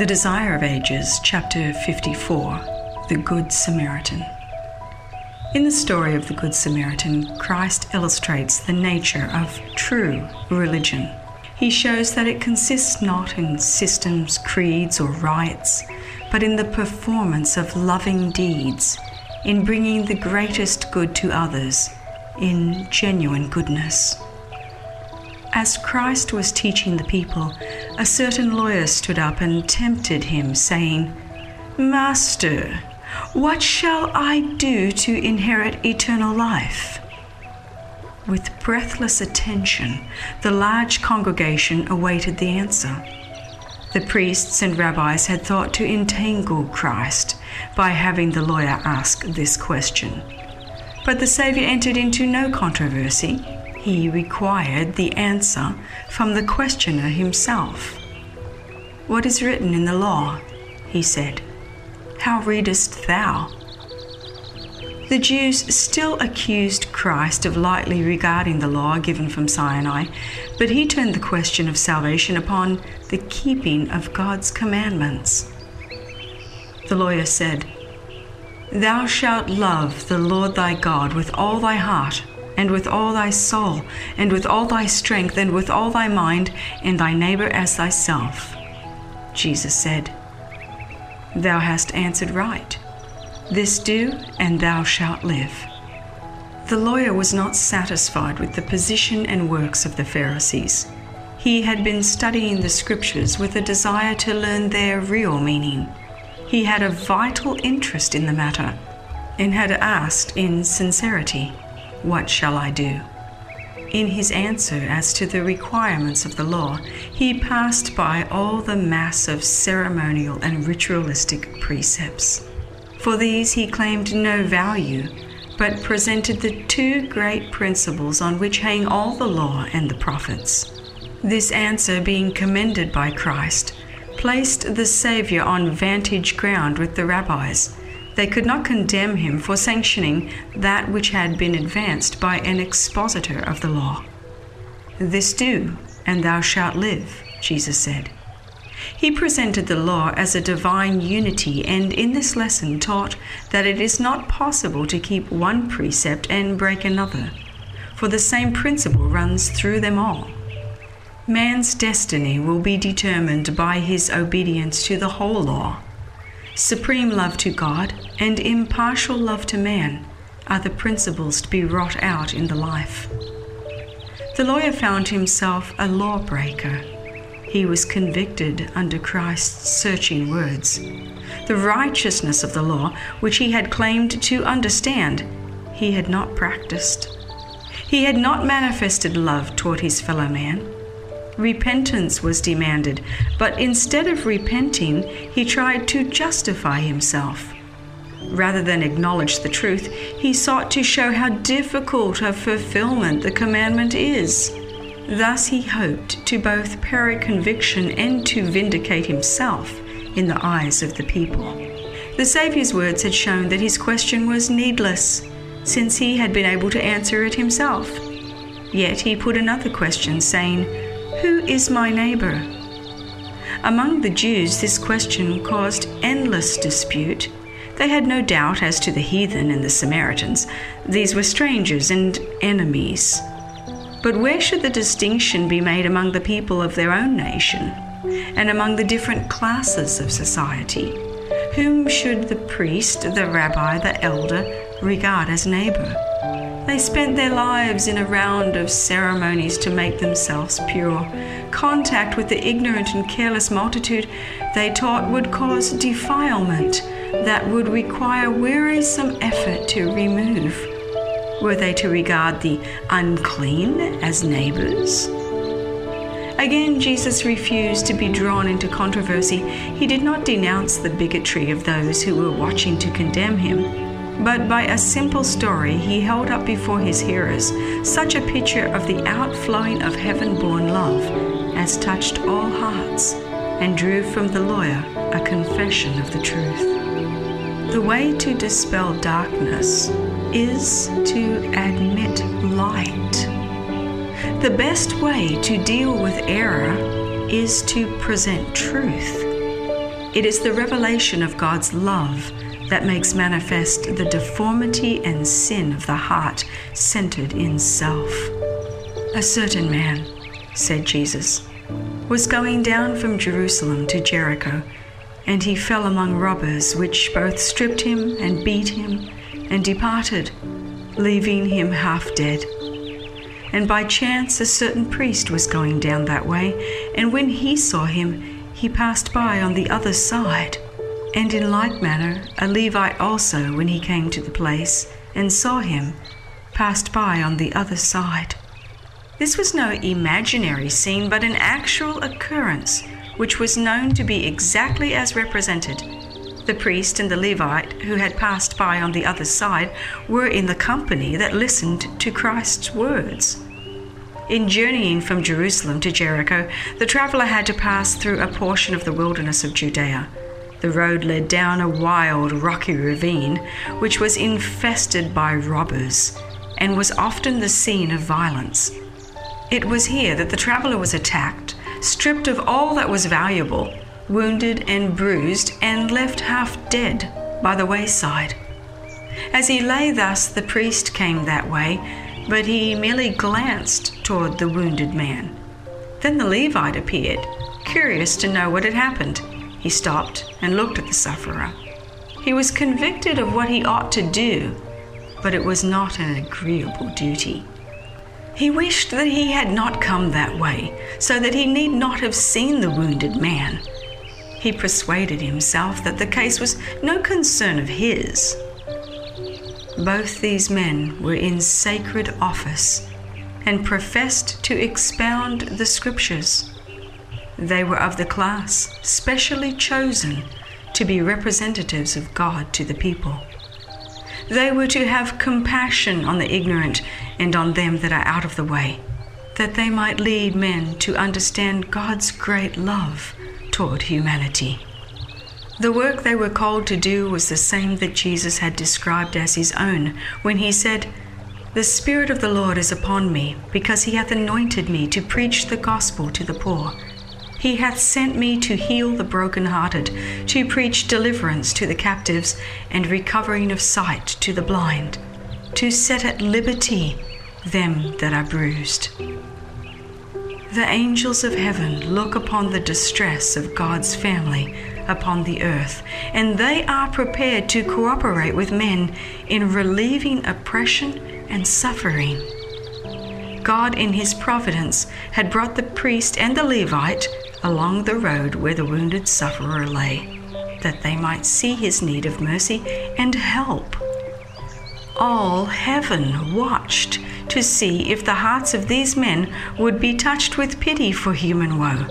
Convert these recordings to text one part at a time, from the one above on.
The Desire of Ages, chapter 54 The Good Samaritan. In the story of the Good Samaritan, Christ illustrates the nature of true religion. He shows that it consists not in systems, creeds, or rites, but in the performance of loving deeds, in bringing the greatest good to others, in genuine goodness. As Christ was teaching the people, a certain lawyer stood up and tempted him, saying, Master, what shall I do to inherit eternal life? With breathless attention, the large congregation awaited the answer. The priests and rabbis had thought to entangle Christ by having the lawyer ask this question. But the Saviour entered into no controversy he required the answer from the questioner himself. What is written in the law? he said. How readest thou? The Jews still accused Christ of lightly regarding the law given from Sinai, but he turned the question of salvation upon the keeping of God's commandments. The lawyer said, Thou shalt love the Lord thy God with all thy heart and with all thy soul, and with all thy strength, and with all thy mind, and thy neighbor as thyself. Jesus said, Thou hast answered right. This do, and thou shalt live. The lawyer was not satisfied with the position and works of the Pharisees. He had been studying the scriptures with a desire to learn their real meaning. He had a vital interest in the matter and had asked in sincerity. What shall I do? In his answer as to the requirements of the law, he passed by all the mass of ceremonial and ritualistic precepts. For these he claimed no value, but presented the two great principles on which hang all the law and the prophets. This answer, being commended by Christ, placed the Saviour on vantage ground with the rabbis they could not condemn him for sanctioning that which had been advanced by an expositor of the law. This do, and thou shalt live, Jesus said. He presented the law as a divine unity, and in this lesson taught that it is not possible to keep one precept and break another, for the same principle runs through them all. Man's destiny will be determined by his obedience to the whole law Supreme love to God and impartial love to man are the principles to be wrought out in the life. The lawyer found himself a lawbreaker. He was convicted under Christ's searching words. The righteousness of the law, which he had claimed to understand, he had not practiced. He had not manifested love toward his fellow man repentance was demanded, but instead of repenting, he tried to justify himself. Rather than acknowledge the truth, he sought to show how difficult of fulfillment the commandment is. Thus he hoped to both parry conviction and to vindicate himself in the eyes of the people. The Saviour's words had shown that his question was needless, since he had been able to answer it himself. Yet he put another question, saying, who is my neighbor? Among the Jews, this question caused endless dispute. They had no doubt as to the heathen and the Samaritans. These were strangers and enemies. But where should the distinction be made among the people of their own nation and among the different classes of society? Whom should the priest, the rabbi, the elder regard as neighbor? They spent their lives in a round of ceremonies to make themselves pure. Contact with the ignorant and careless multitude they taught would cause defilement that would require wearisome effort to remove. Were they to regard the unclean as neighbors? Again, Jesus refused to be drawn into controversy. He did not denounce the bigotry of those who were watching to condemn him, but by a simple story, he held up before his hearers such a picture of the outflowing of heaven born love as touched all hearts and drew from the lawyer a confession of the truth. The way to dispel darkness is to admit light. The best way to deal with error is to present truth. It is the revelation of God's love that makes manifest the deformity and sin of the heart centered in self. A certain man, said Jesus, was going down from Jerusalem to Jericho, and he fell among robbers, which both stripped him and beat him, and departed, leaving him half dead. And by chance a certain priest was going down that way, and when he saw him, he passed by on the other side. And in like manner, a Levite also, when he came to the place and saw him, passed by on the other side. This was no imaginary scene, but an actual occurrence, which was known to be exactly as represented. The priest and the Levite, who had passed by on the other side, were in the company that listened to Christ's words. In journeying from Jerusalem to Jericho, the traveler had to pass through a portion of the wilderness of Judea. The road led down a wild, rocky ravine, which was infested by robbers and was often the scene of violence. It was here that the traveler was attacked, stripped of all that was valuable, wounded and bruised, and left half dead by the wayside. As he lay thus, the priest came that way but he merely glanced toward the wounded man. Then the Levite appeared, curious to know what had happened. He stopped and looked at the sufferer. He was convicted of what he ought to do, but it was not an agreeable duty. He wished that he had not come that way, so that he need not have seen the wounded man. He persuaded himself that the case was no concern of his, both these men were in sacred office and professed to expound the scriptures. They were of the class specially chosen to be representatives of God to the people. They were to have compassion on the ignorant and on them that are out of the way, that they might lead men to understand God's great love toward humanity. The work they were called to do was the same that Jesus had described as his own when he said, The Spirit of the Lord is upon me, because he hath anointed me to preach the gospel to the poor. He hath sent me to heal the brokenhearted, to preach deliverance to the captives, and recovering of sight to the blind, to set at liberty them that are bruised. The angels of heaven look upon the distress of God's family upon the earth, and they are prepared to cooperate with men in relieving oppression and suffering. God, in His providence, had brought the priest and the Levite along the road where the wounded sufferer lay, that they might see his need of mercy and help. All heaven watched to see if the hearts of these men would be touched with pity for human woe.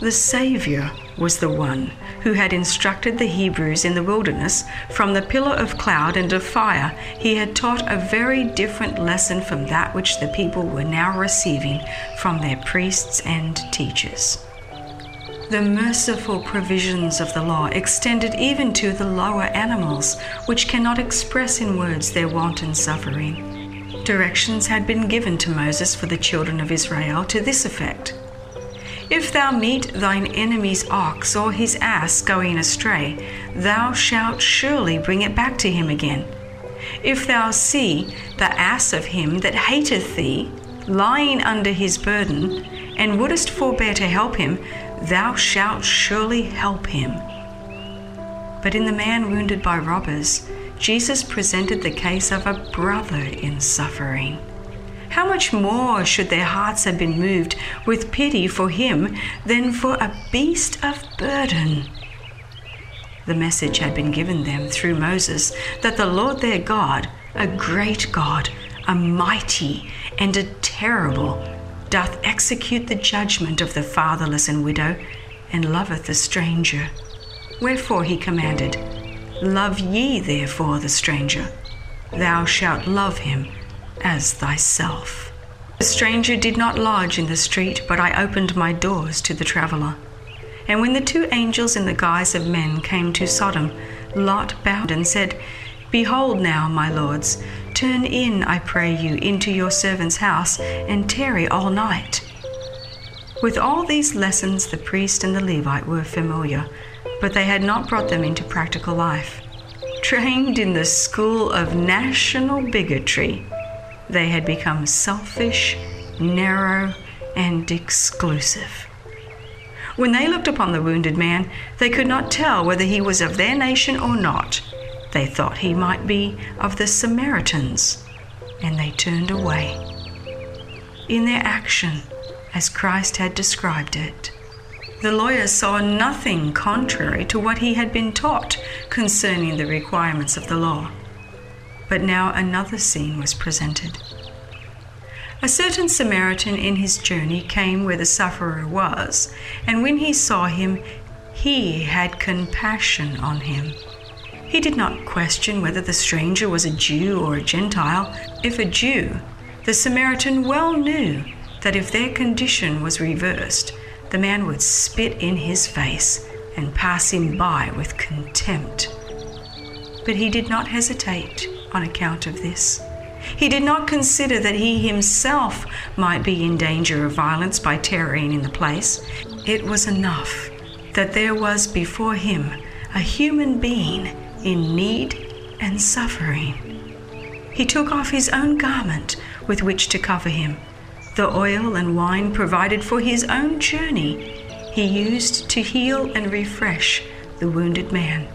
The Savior was the one who had instructed the Hebrews in the wilderness from the pillar of cloud and of fire. He had taught a very different lesson from that which the people were now receiving from their priests and teachers. The merciful provisions of the law extended even to the lower animals, which cannot express in words their wanton suffering. Directions had been given to Moses for the children of Israel to this effect if thou meet thine enemy's ox or his ass going astray, thou shalt surely bring it back to him again. If thou see the ass of him that hateth thee lying under his burden, and wouldest forbear to help him, thou shalt surely help him. But in the man wounded by robbers, Jesus presented the case of a brother in suffering how much more should their hearts have been moved with pity for him than for a beast of burden? The message had been given them through Moses that the Lord their God, a great God, a mighty and a terrible, doth execute the judgment of the fatherless and widow, and loveth the stranger. Wherefore he commanded, Love ye therefore the stranger. Thou shalt love him as thyself. The stranger did not lodge in the street, but I opened my doors to the traveller. And when the two angels in the guise of men came to Sodom, Lot bowed and said, Behold now, my lords, turn in, I pray you, into your servant's house, and tarry all night. With all these lessons, the priest and the Levite were familiar, but they had not brought them into practical life. Trained in the school of national bigotry, they had become selfish, narrow, and exclusive. When they looked upon the wounded man, they could not tell whether he was of their nation or not. They thought he might be of the Samaritans, and they turned away. In their action, as Christ had described it, the lawyer saw nothing contrary to what he had been taught concerning the requirements of the law. But now another scene was presented. A certain Samaritan in his journey came where the sufferer was, and when he saw him, he had compassion on him. He did not question whether the stranger was a Jew or a Gentile. If a Jew, the Samaritan well knew that if their condition was reversed, the man would spit in his face and pass him by with contempt. But he did not hesitate on account of this. He did not consider that he himself might be in danger of violence by tarrying in the place. It was enough that there was before him a human being in need and suffering. He took off his own garment with which to cover him. The oil and wine provided for his own journey he used to heal and refresh the wounded man.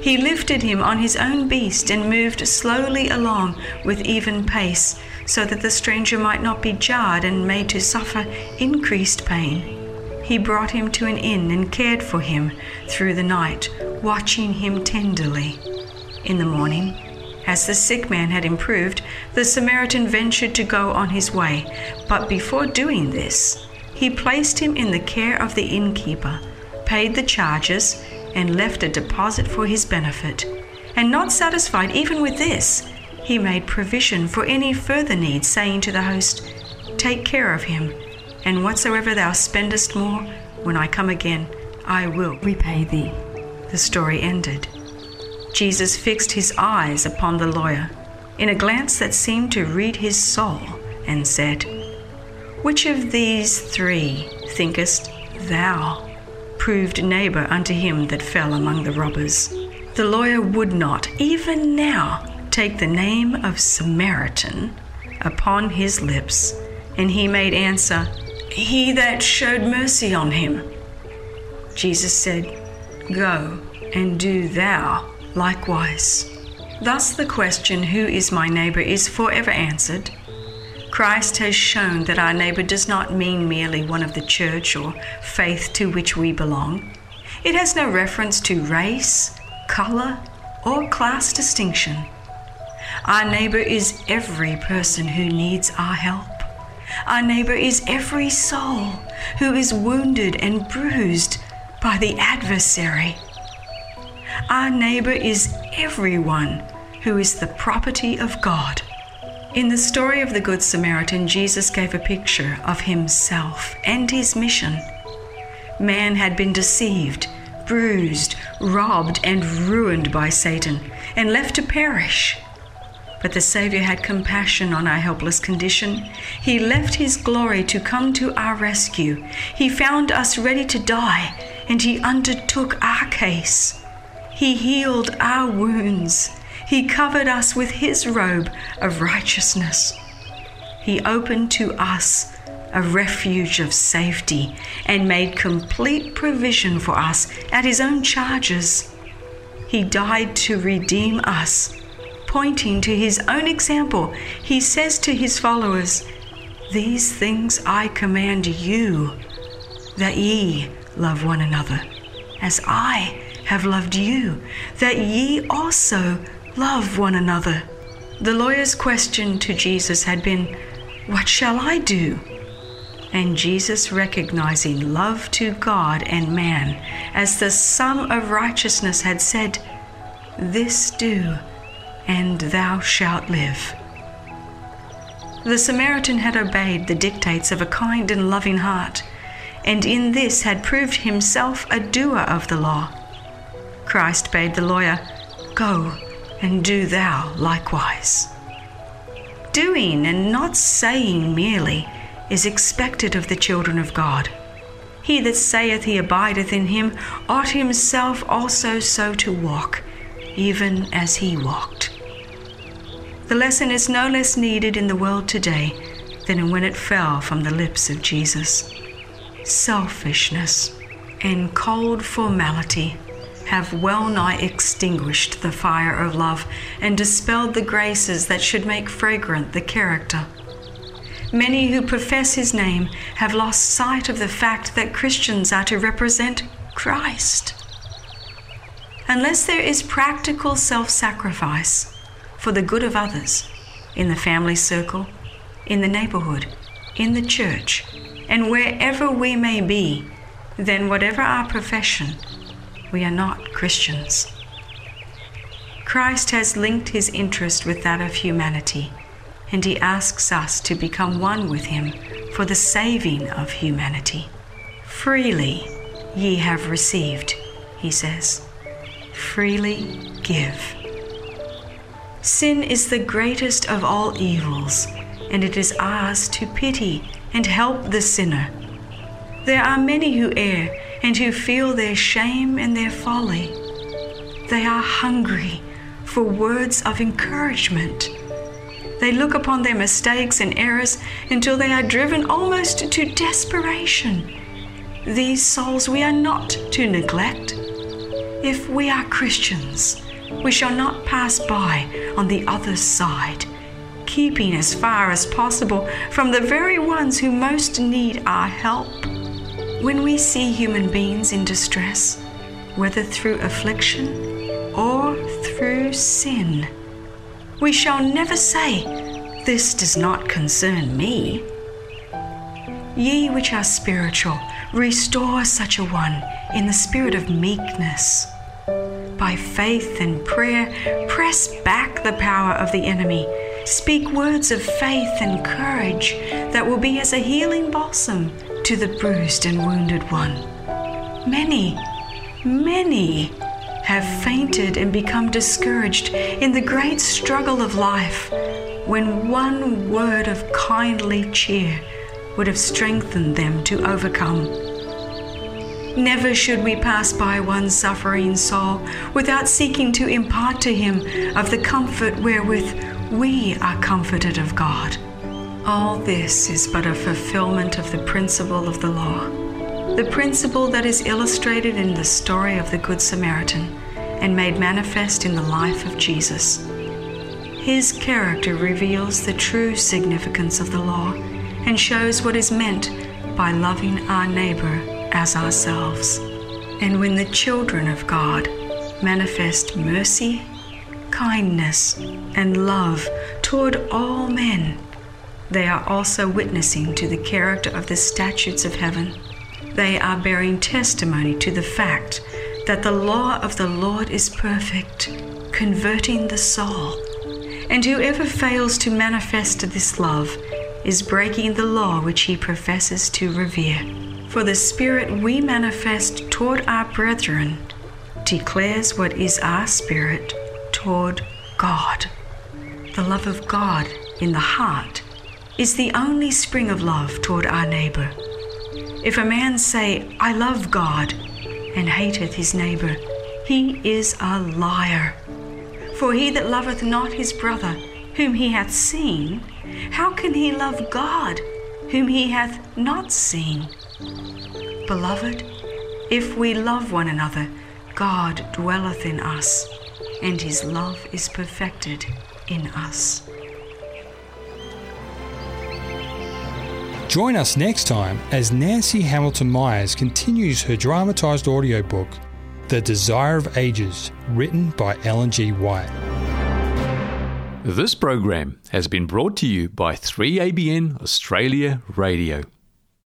He lifted him on his own beast and moved slowly along with even pace, so that the stranger might not be jarred and made to suffer increased pain. He brought him to an inn and cared for him through the night, watching him tenderly. In the morning, as the sick man had improved, the Samaritan ventured to go on his way, but before doing this, he placed him in the care of the innkeeper, paid the charges, and left a deposit for his benefit. And not satisfied even with this, he made provision for any further needs, saying to the host, Take care of him, and whatsoever thou spendest more, when I come again, I will repay thee. The story ended. Jesus fixed his eyes upon the lawyer in a glance that seemed to read his soul and said, Which of these three thinkest thou proved neighbor unto him that fell among the robbers. The lawyer would not, even now, take the name of Samaritan upon his lips, and he made answer, He that showed mercy on him. Jesus said, Go and do thou likewise. Thus, the question, Who is my neighbor, is forever answered Christ has shown that our neighbor does not mean merely one of the church or faith to which we belong. It has no reference to race, color, or class distinction. Our neighbor is every person who needs our help. Our neighbor is every soul who is wounded and bruised by the adversary. Our neighbor is everyone who is the property of God. In the story of the Good Samaritan, Jesus gave a picture of himself and his mission. Man had been deceived, bruised, robbed, and ruined by Satan, and left to perish. But the Savior had compassion on our helpless condition. He left His glory to come to our rescue. He found us ready to die, and He undertook our case. He healed our wounds. He covered us with His robe of righteousness. He opened to us a refuge of safety and made complete provision for us at His own charges. He died to redeem us. Pointing to His own example, He says to His followers, These things I command you, that ye love one another, as I have loved you, that ye also love one another. The lawyer's question to Jesus had been, What shall I do? And Jesus, recognizing love to God and man, as the sum of Righteousness had said, This do, and thou shalt live. The Samaritan had obeyed the dictates of a kind and loving heart, and in this had proved himself a doer of the law. Christ bade the lawyer, Go and do thou likewise. Doing and not saying merely is expected of the children of God. He that saith he abideth in him ought himself also so to walk, even as he walked. The lesson is no less needed in the world today than when it fell from the lips of Jesus. Selfishness and cold formality have well nigh extinguished the fire of love and dispelled the graces that should make fragrant the character. Many who profess his name have lost sight of the fact that Christians are to represent Christ. Unless there is practical self sacrifice for the good of others in the family circle, in the neighborhood, in the church, and wherever we may be, then whatever our profession, we are not Christians. Christ has linked his interest with that of humanity, and he asks us to become one with him for the saving of humanity. Freely ye have received, he says. Freely give. Sin is the greatest of all evils, and it is ours to pity and help the sinner. There are many who err and who feel their shame and their folly. They are hungry for words of encouragement. They look upon their mistakes and errors until they are driven almost to desperation. These souls we are not to neglect. If we are Christians, we shall not pass by on the other side, keeping as far as possible from the very ones who most need our help. When we see human beings in distress, whether through affliction or through sin, we shall never say, This does not concern me. Ye which are spiritual, restore such a one in the spirit of meekness. By faith and prayer, press back the power of the enemy. Speak words of faith and courage that will be as a healing balsam to the bruised and wounded one. Many, many have fainted and become discouraged in the great struggle of life when one word of kindly cheer would have strengthened them to overcome. Never should we pass by one suffering soul without seeking to impart to him of the comfort wherewith we are comforted of God. All this is but a fulfillment of the principle of the law, the principle that is illustrated in the story of the Good Samaritan and made manifest in the life of Jesus. His character reveals the true significance of the law and shows what is meant by loving our neighbor as ourselves. And when the children of God manifest mercy, kindness, and love toward all men, they are also witnessing to the character of the statutes of heaven. They are bearing testimony to the fact that the law of the Lord is perfect, converting the soul. And whoever fails to manifest this love is breaking the law which he professes to revere. For the Spirit we manifest toward our brethren declares what is our spirit toward God. The love of God in the heart is the only spring of love toward our neighbor. If a man say, I love God, and hateth his neighbor, he is a liar. For he that loveth not his brother, whom he hath seen, how can he love God, whom he hath not seen? Beloved, if we love one another, God dwelleth in us, and his love is perfected in us. Join us next time as Nancy Hamilton Myers continues her dramatised audiobook, The Desire of Ages, written by Ellen G. White. This program has been brought to you by 3ABN Australia Radio.